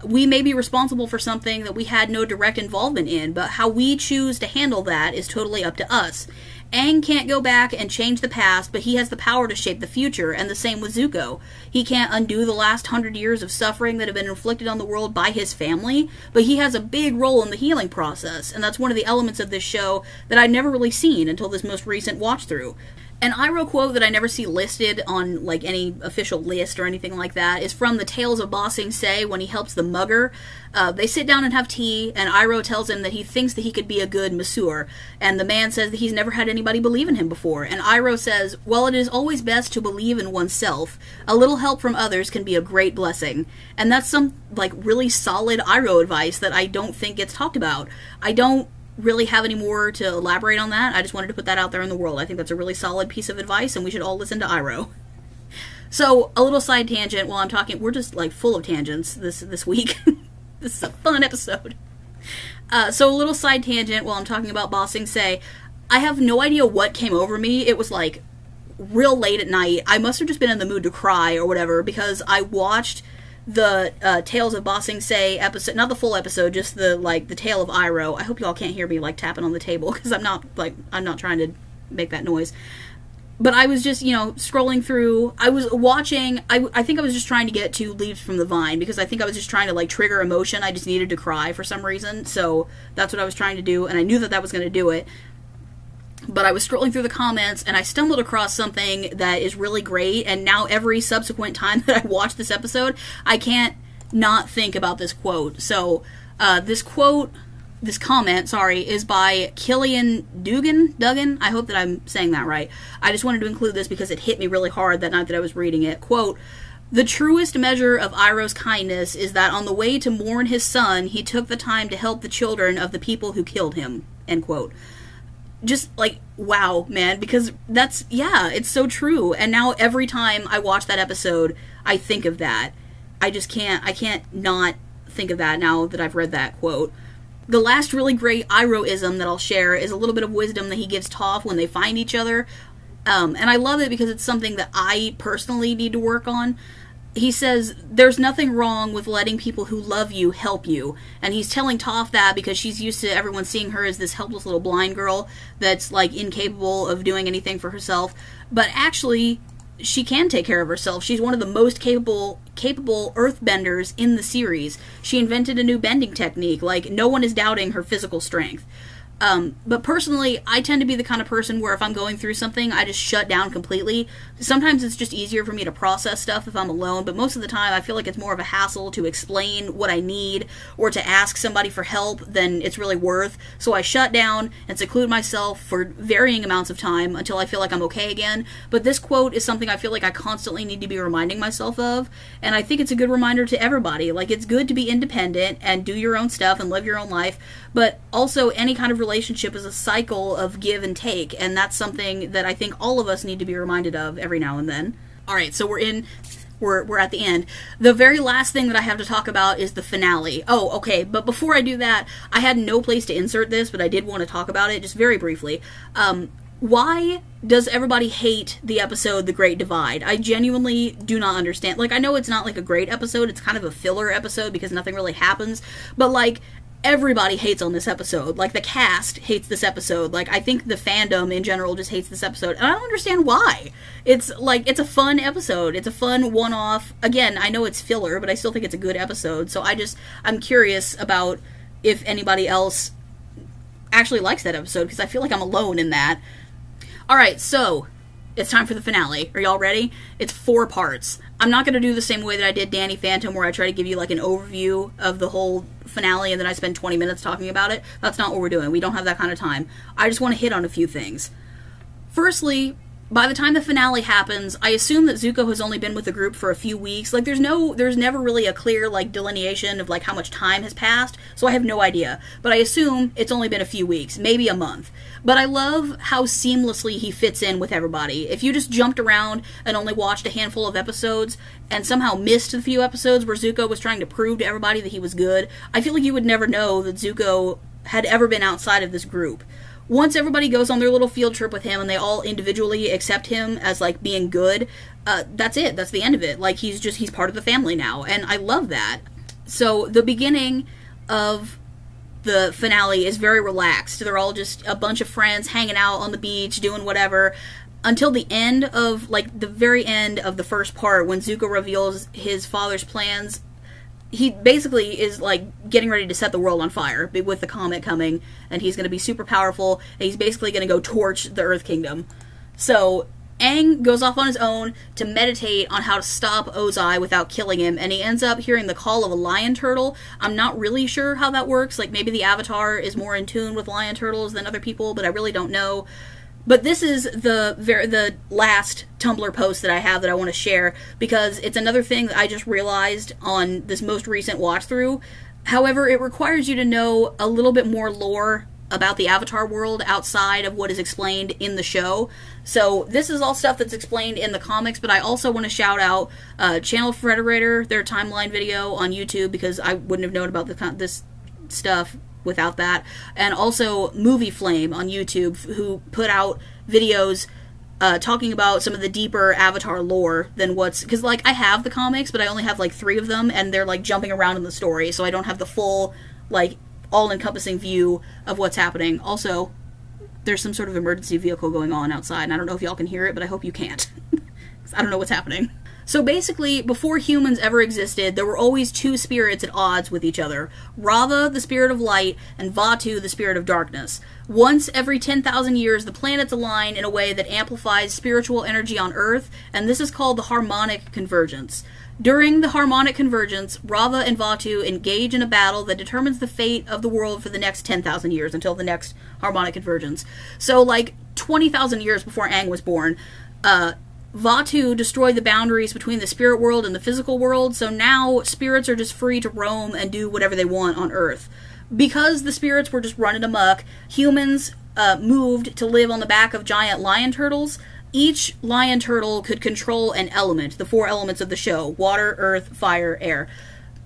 We may be responsible for something that we had no direct involvement in, but how we choose to handle that is totally up to us. Aang can't go back and change the past, but he has the power to shape the future, and the same with Zuko. He can't undo the last hundred years of suffering that have been inflicted on the world by his family, but he has a big role in the healing process, and that's one of the elements of this show that I'd never really seen until this most recent watch through. An Iroh quote that I never see listed on like any official list or anything like that is from the Tales of Ba Sing Se when he helps the mugger. Uh, they sit down and have tea, and Iroh tells him that he thinks that he could be a good masseur, and the man says that he's never had anybody believe in him before. And Iroh says, "Well, it is always best to believe in oneself. A little help from others can be a great blessing." And that's some like really solid Iroh advice that I don't think gets talked about. I don't really have any more to elaborate on that. I just wanted to put that out there in the world. I think that's a really solid piece of advice, and we should all listen to Iroh. So, a little side tangent while I'm talking. We're just like full of tangents this this week. <laughs> this is a fun episode. Uh, so, a little side tangent while I'm talking about Ba Sing Se, I have no idea what came over me. It was like real late at night. I must have just been in the mood to cry or whatever because I watched the uh, Tales of Ba Sing Se episode, not the full episode, just the like the tale of Iroh. I hope y'all can't hear me like tapping on the table <laughs> because I'm not like I'm not trying to make that noise. But I was just you know scrolling through. I was watching. I I think I was just trying to get to Leaves from the Vine because I think I was just trying to like trigger emotion. I just needed to cry for some reason, so that's what I was trying to do, and I knew that that was going to do it but I was scrolling through the comments and I stumbled across something that is really great. And now, every subsequent time <laughs> that I watch this episode, I can't not think about this quote. So, uh, this quote, this comment, sorry, is by Killian Dugan. Duggan. I hope that I'm saying that right. I just wanted to include this because it hit me really hard that night that I was reading it. Quote. The truest measure of Iroh's kindness is that on the way to mourn his son, he took the time to help the children of the people who killed him. End quote just like wow man because that's yeah it's so true. And now every time i watch that episode i think of that. I just can't i can't not think of that now that i've read that quote. The last really great iroism that i'll share is a little bit of wisdom that he gives toph when they find each other. Um, and i love it because it's something that i personally need to work on he says there's nothing wrong with letting people who love you help you. And he's telling Toph that because she's used to everyone seeing her as this helpless little blind girl that's like incapable of doing anything for herself. But actually she can take care of herself. She's one of the most capable capable earthbenders in the series. She invented a new bending technique like no one is doubting her physical strength um, but personally, I tend to be the kind of person where if I'm going through something, I just shut down completely. Sometimes it's just easier for me to process stuff if I'm alone, but most of the time I feel like it's more of a hassle to explain what I need or to ask somebody for help than it's really worth. So I shut down and seclude myself for varying amounts of time until I feel like I'm okay again. But this quote is something I feel like I constantly need to be reminding myself of, and I think it's a good reminder to everybody. Like, it's good to be independent and do your own stuff and live your own life, but also any kind of relationship is a cycle of give and take, and that's something that I think all of us need to be reminded of every now and then. All right, so we're in we're, we're at the end. The very last thing that I have to talk about is the finale. Oh, okay, but before I do that, I had no place to insert this, but I did want to talk about it just very briefly. Um, why does everybody hate the episode The Great Divide? I genuinely do not understand. Like, I know it's not like a great episode, it's kind of a filler episode because nothing really happens, but like, everybody hates on this episode. Like the cast hates this episode. Like I think the fandom in general just hates this episode. And I don't understand why. It's like it's a fun episode. It's a fun one-off. Again, I know it's filler, but I still think it's a good episode. So I just I'm curious about if anybody else actually likes that episode because I feel like I'm alone in that. All right, so it's time for the finale. Are y'all ready? It's four parts. I'm not going to do the same way that I did Danny Phantom, where I try to give you like an overview of the whole finale and then I spend 20 minutes talking about it. That's not what we're doing. We don't have that kind of time. I just want to hit on a few things. Firstly, by the time the finale happens, I assume that Zuko has only been with the group for a few weeks. Like there's no there's never really a clear like delineation of like how much time has passed, so I have no idea. But I assume it's only been a few weeks, maybe a month. But I love how seamlessly he fits in with everybody. If you just jumped around and only watched a handful of episodes and somehow missed the few episodes where Zuko was trying to prove to everybody that he was good, I feel like you would never know that Zuko had ever been outside of this group once everybody goes on their little field trip with him and they all individually accept him as like being good, uh, that's it. That's the end of it. Like he's just he's part of the family now, and I love that. So the beginning of the finale is very relaxed. They're all just a bunch of friends hanging out on the beach, doing whatever. Until the end of, like, the very end of the first part, when Zuko reveals his father's plans he basically is like getting ready to set the world on fire with the comet coming, and he's going to be super powerful. And he's basically going to go torch the Earth Kingdom. So Aang goes off on his own to meditate on how to stop Ozai without killing him, and he ends up hearing the call of a lion turtle. I'm not really sure how that works. Like maybe the Avatar is more in tune with lion turtles than other people, but I really don't know. But this is the ver- the last Tumblr post that I have that I want to share because it's another thing that I just realized on this most recent watch through. However, it requires you to know a little bit more lore about the Avatar world outside of what is explained in the show. So this is all stuff that's explained in the comics, but I also want to shout out uh, Channel Frederator, their timeline video on YouTube because I wouldn't have known about the, this stuff without that. And also Movie Flame on YouTube, who put out videos uh, talking about some of the deeper Avatar lore than what's because like I have the comics, but I only have like three of them, and they're like jumping around in the story, so I don't have the full like all-encompassing view of what's happening. Also, there's some sort of emergency vehicle going on outside, and I don't know if y'all can hear it, but I hope you can't. <laughs> I don't know what's happening. So basically, before humans ever existed, there were always two spirits at odds with each other Raava, the spirit of light, and Vaatu, the spirit of darkness. Once every 10,000 years, the planets align in a way that amplifies spiritual energy on Earth, and this is called the harmonic convergence. During the harmonic convergence, Raava and Vaatu engage in a battle that determines the fate of the world for the next 10,000 years until the next harmonic convergence. So, like 20,000 years before Aang was born, uh, Vaatu destroyed the boundaries between the spirit world and the physical world, so now spirits are just free to roam and do whatever they want on Earth. Because the spirits were just running amok, humans uh, moved to live on the back of giant lion turtles. Each lion turtle could control an element, the four elements of the show water, earth, fire, air.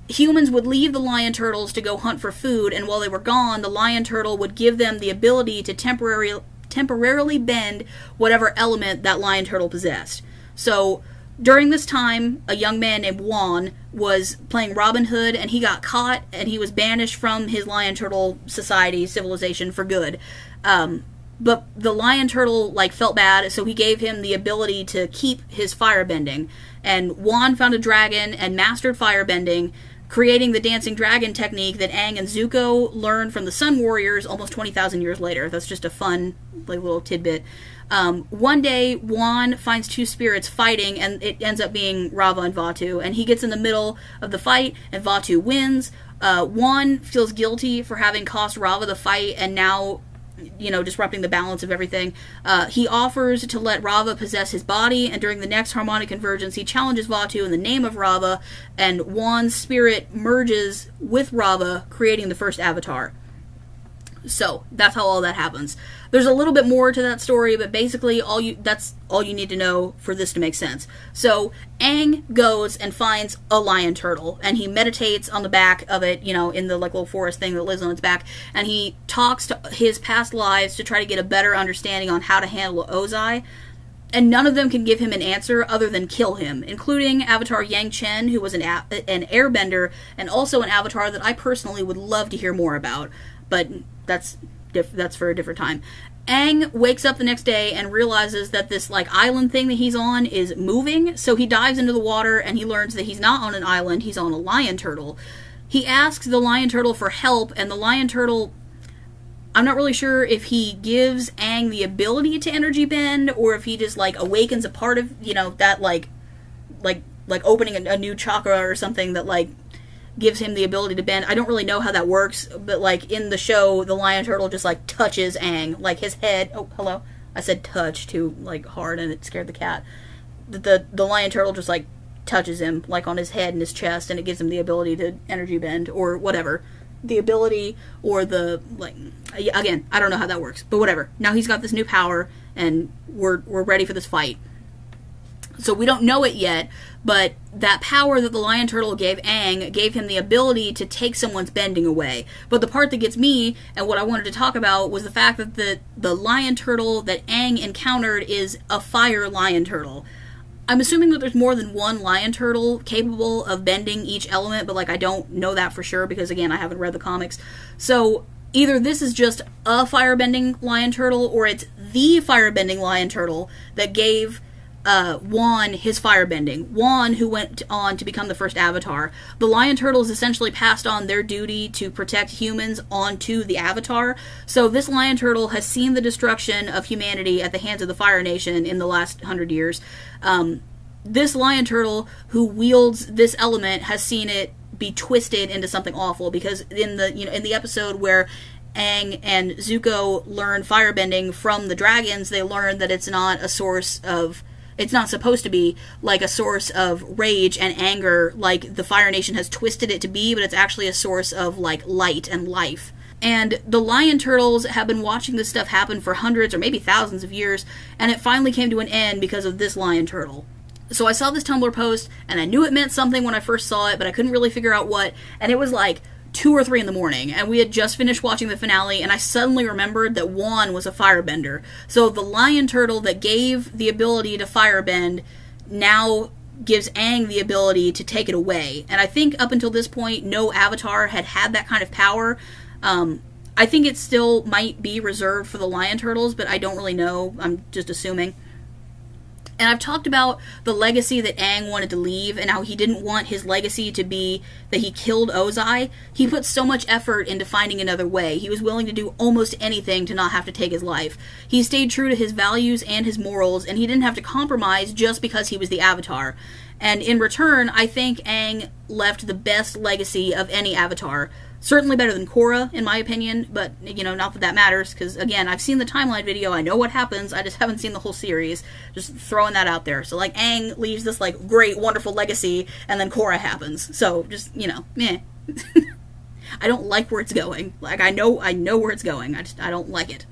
Humans would leave the lion turtles to go hunt for food, and while they were gone, the lion turtle would give them the ability to temporarily temporarily bend whatever element that lion turtle possessed. So during this time, a young man named Wan was playing Robin Hood, and he got caught, and he was banished from his lion turtle society civilization for good. Um, but the lion turtle like felt bad, so he gave him the ability to keep his firebending. And Wan found a dragon and mastered firebending creating the dancing dragon technique that Aang and Zuko learned from the Sun Warriors almost 20,000 years later. That's just a fun like little tidbit. Um, one day, Wan finds two spirits fighting, and it ends up being Raava and Vaatu. And he gets in the middle of the fight, and Vaatu wins. Uh, Wan feels guilty for having cost Raava the fight, and now you know, disrupting the balance of everything. Uh, he offers to let Raava possess his body, and during the next harmonic convergence, he challenges Vaatu in the name of Raava, and Wan's spirit merges with Raava, creating the first avatar. So that's how all that happens. There's a little bit more to that story, but basically all you that's all you need to know for this to make sense. So Aang goes and finds a lion turtle and he meditates on the back of it, you know, in the like little forest thing that lives on its back, and he talks to his past lives to try to get a better understanding on how to handle Ozai. and none of them can give him an answer other than kill him, including Avatar Yang Chen, who was an an airbender and also an avatar that I personally would love to hear more about, but that's diff- that's for a different time. Aang wakes up the next day and realizes that this like island thing that he's on is moving, so he dives into the water and he learns that he's not on an island, he's on a lion turtle. He asks the lion turtle for help and the lion turtle I'm not really sure if he gives Aang the ability to energy bend or if he just like awakens a part of, you know, that like like like opening a, a new chakra or something that like gives him the ability to bend. I don't really know how that works, but like in the show, the lion turtle just like touches Aang, like his head. Oh, hello. I said touch too like hard, and it scared the cat. The the, the lion turtle just like touches him like on his head and his chest, and it gives him the ability to energy bend or whatever. The ability or the like again, I don't know how that works, but whatever. Now he's got this new power, and we're we're ready for this fight. So we don't know it yet, but that power that the lion turtle gave Aang gave him the ability to take someone's bending away. But the part that gets me and what I wanted to talk about was the fact that the the lion turtle that Aang encountered is a fire lion turtle. I'm assuming that there's more than one lion turtle capable of bending each element, but like I don't know that for sure because again I haven't read the comics. So either this is just a firebending lion turtle or it's the firebending lion turtle that gave uh, Wan his firebending. Wan, who went on to become the first Avatar. The Lion Turtles essentially passed on their duty to protect humans onto the Avatar. So this Lion Turtle has seen the destruction of humanity at the hands of the Fire Nation in the last hundred years. Um, this Lion Turtle, who wields this element, has seen it be twisted into something awful because in the you know in the episode where Aang and Zuko learn firebending from the dragons, they learn that it's not a source of it's not supposed to be like a source of rage and anger like the Fire Nation has twisted it to be, but it's actually a source of like light and life. And the lion turtles have been watching this stuff happen for hundreds or maybe thousands of years, and it finally came to an end because of this lion turtle. So I saw this Tumblr post, and I knew it meant something when I first saw it, but I couldn't really figure out what. And it was like two or three in the morning, and we had just finished watching the finale, and I suddenly remembered that Wan was a firebender. So the lion turtle that gave the ability to firebend now gives Aang the ability to take it away. And I think up until this point, no avatar had had that kind of power. Um, I think it still might be reserved for the lion turtles, but I don't really know. I'm just assuming. And I've talked about the legacy that Aang wanted to leave and how he didn't want his legacy to be that he killed Ozai. He put so much effort into finding another way. He was willing to do almost anything to not have to take his life. He stayed true to his values and his morals, and he didn't have to compromise just because he was the Avatar. And in return, I think Aang left the best legacy of any Avatar certainly better than Korra in my opinion, but you know, not that that matters because again, I've seen the timeline video, I know what happens, I just haven't seen the whole series. Just throwing that out there. So like Aang leaves this like great, wonderful legacy, and then Korra happens. So just you know, meh. <laughs> I don't like where it's going. Like I know, I know where it's going. I just I don't like it.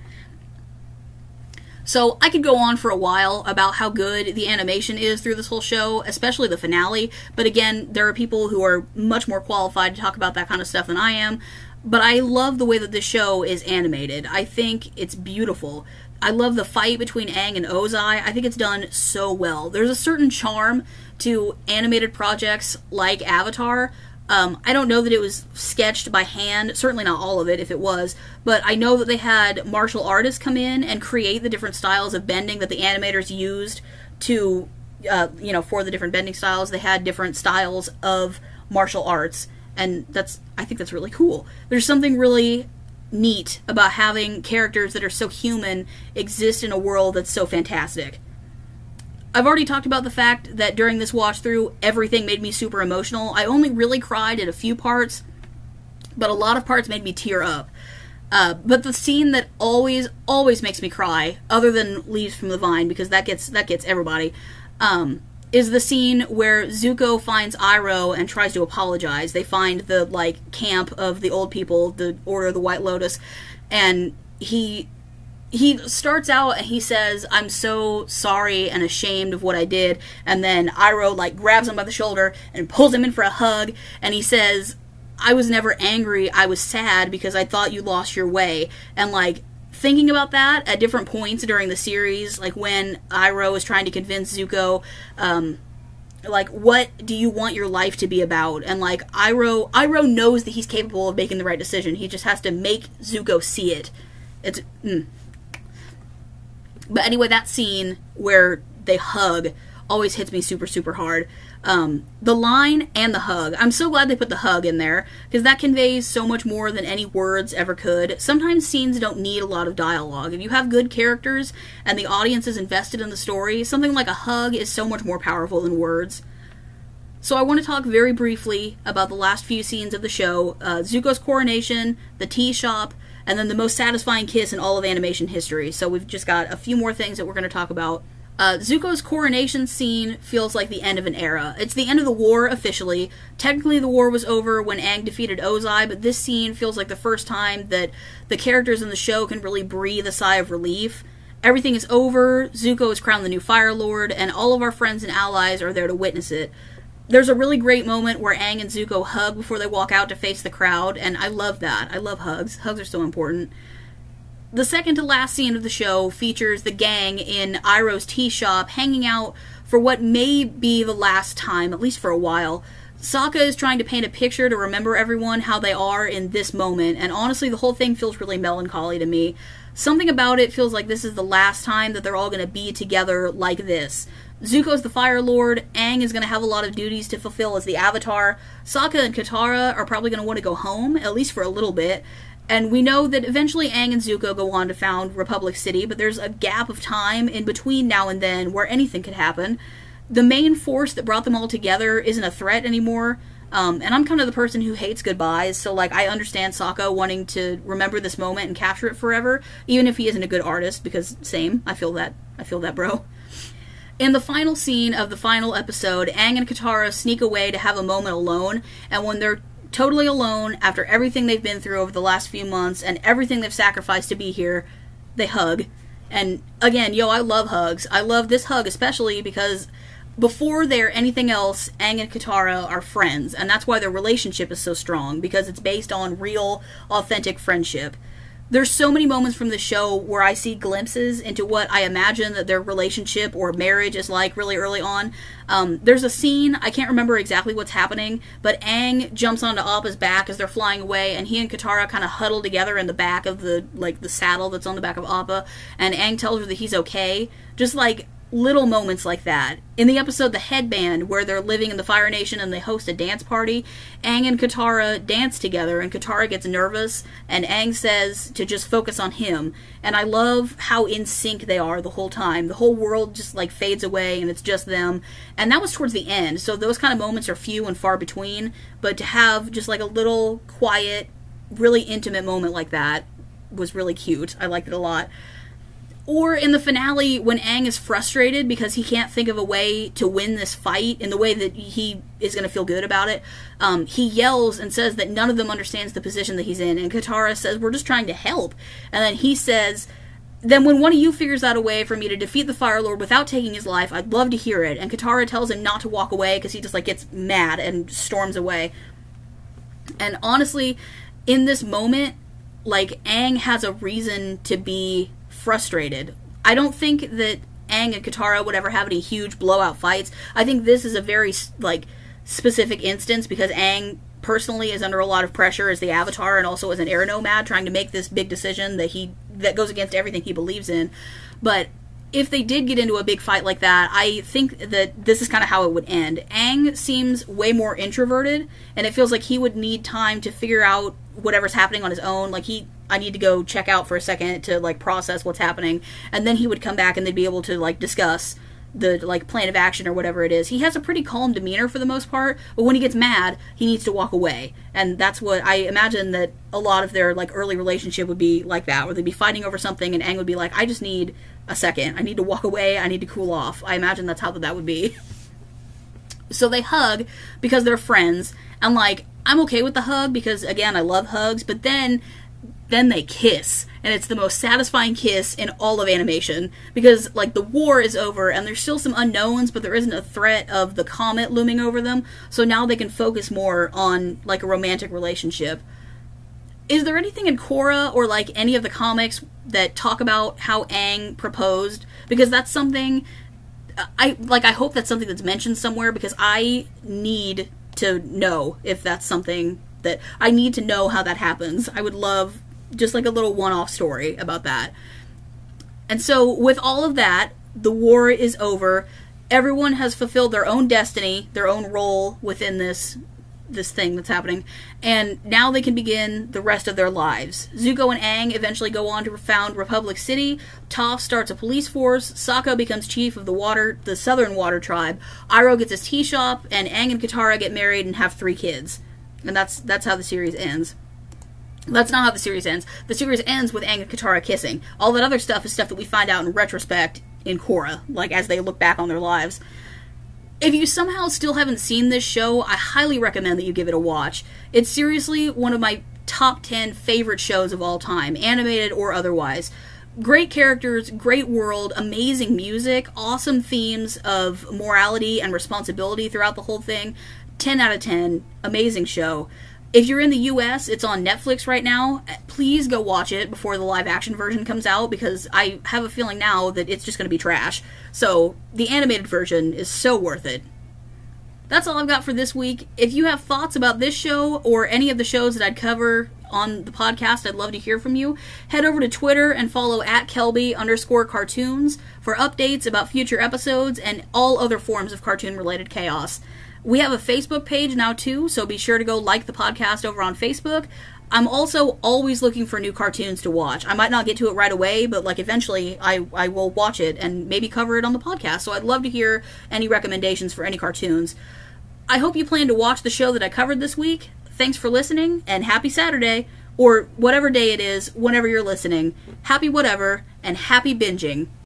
So I could go on for a while about how good the animation is through this whole show, especially the finale. But again, there are people who are much more qualified to talk about that kind of stuff than I am. But I love the way that this show is animated. I think it's beautiful. I love the fight between Aang and Ozai. I think it's done so well. There's a certain charm to animated projects like Avatar um, I don't know that it was sketched by hand, certainly not all of it if it was, but I know that they had martial artists come in and create the different styles of bending that the animators used to, uh, you know, for the different bending styles. They had different styles of martial arts, and that's, I think that's really cool. There's something really neat about having characters that are so human exist in a world that's so fantastic. I've already talked about the fact that during this watch through, everything made me super emotional. I only really cried at a few parts, but a lot of parts made me tear up. Uh, but the scene that always, always makes me cry, other than Leaves from the Vine, because that gets that gets everybody, um, is the scene where Zuko finds Iroh and tries to apologize. They find the like camp of the old people, the Order of the White Lotus, and he he starts out and he says, I'm so sorry and ashamed of what I did. And then Iroh, like, grabs him by the shoulder and pulls him in for a hug. And he says, I was never angry. I was sad because I thought you lost your way. And, like, thinking about that at different points during the series, like when Iroh is trying to convince Zuko, um, like what do you want your life to be about? And like Iroh, Iroh knows that he's capable of making the right decision. He just has to make Zuko see it. It's. Mm. But anyway, that scene where they hug always hits me super super hard. Um, the line and the hug. I'm so glad they put the hug in there because that conveys so much more than any words ever could. Sometimes scenes don't need a lot of dialogue. If you have good characters and the audience is invested in the story, something like a hug is so much more powerful than words. So I want to talk very briefly about the last few scenes of the show uh, Zuko's coronation, the tea shop, and then the most satisfying kiss in all of animation history. So we've just got a few more things that we're going to talk about. Uh, Zuko's coronation scene feels like the end of an era. It's the end of the war officially. Technically, the war was over when Aang defeated Ozai, but this scene feels like the first time that the characters in the show can really breathe a sigh of relief. Everything is over, Zuko is crowned the new Fire Lord, and all of our friends and allies are there to witness it. There's a really great moment where Aang and Zuko hug before they walk out to face the crowd, and I love that. I love hugs. Hugs are so important. The second to last scene of the show features the gang in Iroh's tea shop hanging out for what may be the last time, at least for a while. Sokka is trying to paint a picture to remember everyone how they are in this moment, and honestly, the whole thing feels really melancholy to me. Something about it feels like this is the last time that they're all going to be together like this. Zuko's the Fire Lord, Aang is going to have a lot of duties to fulfill as the Avatar, Sokka and Katara are probably going to want to go home, at least for a little bit, and we know that eventually Aang and Zuko go on to found Republic City, but there's a gap of time in between now and then where anything could happen. The main force that brought them all together isn't a threat anymore. Um, and I'm kind of the person who hates goodbyes, so like I understand Sokka wanting to remember this moment and capture it forever, even if he isn't a good artist. Because same, I feel that. I feel that, bro. In the final scene of the final episode, Aang and Katara sneak away to have a moment alone, and when they're totally alone after everything they've been through over the last few months and everything they've sacrificed to be here. They hug. And again, yo, I love hugs. I love this hug especially because before they're anything else, Aang and Katara are friends, and that's why their relationship is so strong because it's based on real, authentic friendship there's so many moments from the show where I see glimpses into what I imagine that their relationship or marriage is like really early on. Um, there's a scene, I can't remember exactly what's happening, but Aang jumps onto Appa's back as they're flying away, and he and Katara kind of huddle together in the back of the like the saddle that's on the back of Appa, and Aang tells her that he's okay. Just like little moments like that. In the episode The Headband, where they're living in the Fire Nation and they host a dance party, Aang and Katara dance together, and Katara gets nervous, and Aang says to just focus on him. And I love how in sync they are the whole time. The whole world just like fades away, and it's just them. And that was towards the end, so those kind of moments are few and far between. But to have just like a little quiet, really intimate moment like that was really cute. I liked it a lot. Or in the finale, when Aang is frustrated because he can't think of a way to win this fight in the way that he is going to feel good about it, um, he yells and says that none of them understands the position that he's in. And Katara says, We're just trying to help. And then he says, then when one of you figures out a way for me to defeat the Fire Lord without taking his life, I'd love to hear it. And Katara tells him not to walk away because he just like gets mad and storms away. And honestly, in this moment, like Aang has a reason to be frustrated. I don't think that Aang and Katara would ever have any huge blowout fights. I think this is a very like specific instance because Aang personally is under a lot of pressure as the Avatar and also as an air nomad trying to make this big decision that he that goes against everything he believes in. But if they did get into a big fight like that, I think that this is kind of how it would end. Aang seems way more introverted, and it feels like he would need time to figure out whatever's happening on his own. Like he, I need to go check out for a second to like process what's happening, and then he would come back and they'd be able to like discuss the like plan of action or whatever it is. He has a pretty calm demeanor for the most part, but when he gets mad, he needs to walk away. And that's what I imagine that a lot of their like early relationship would be like that, where they'd be fighting over something and Aang would be like, I just need a second. I need to walk away. I need to cool off. I imagine that's how that would be. <laughs> so they hug because they're friends and like I'm okay with the hug because again I love hugs, but then then they kiss. And it's the most satisfying kiss in all of animation because like the war is over and there's still some unknowns but there isn't a threat of the comet looming over them. So now they can focus more on like a romantic relationship. Is there anything in Korra or like any of the comics that talk about how Aang proposed? Because that's something I like I hope that's something that's mentioned somewhere because I need to know if that's something that I need to know how that happens. I would love just like a little one-off story about that. And so with all of that, the war is over. Everyone has fulfilled their own destiny, their own role within this this thing that's happening, and now they can begin the rest of their lives. Zuko and Aang eventually go on to found Republic City. Toph starts a police force. Sokka becomes chief of the water, the Southern Water Tribe. Iroh gets his tea shop, and Aang and Katara get married and have three kids. And that's that's how the series ends. That's not how the series ends. The series ends with Aang and Katara kissing. All that other stuff is stuff that we find out in retrospect in Korra, like as they look back on their lives. If you somehow still haven't seen this show, I highly recommend that you give it a watch. It's seriously one of my top 10 favorite shows of all time, animated or otherwise. Great characters, great world, amazing music, awesome themes of morality and responsibility throughout the whole thing. 10 out of 10, amazing show. If you're in the US, it's on Netflix right now. Please go watch it before the live action version comes out because I have a feeling now that it's just going to be trash. So, the animated version is so worth it. That's all I've got for this week. If you have thoughts about this show or any of the shows that I'd cover on the podcast, I'd love to hear from you. Head over to Twitter and follow at Kelbi underscore cartoons for updates about future episodes and all other forms of cartoon related chaos. We have a Facebook page now too, so be sure to go like the podcast over on Facebook. I'm also always looking for new cartoons to watch. I might not get to it right away, but like eventually I, I will watch it and maybe cover it on the podcast. So I'd love to hear any recommendations for any cartoons. I hope you plan to watch the show that I covered this week. Thanks for listening and happy Saturday or whatever day it is whenever you're listening. Happy whatever and happy binging.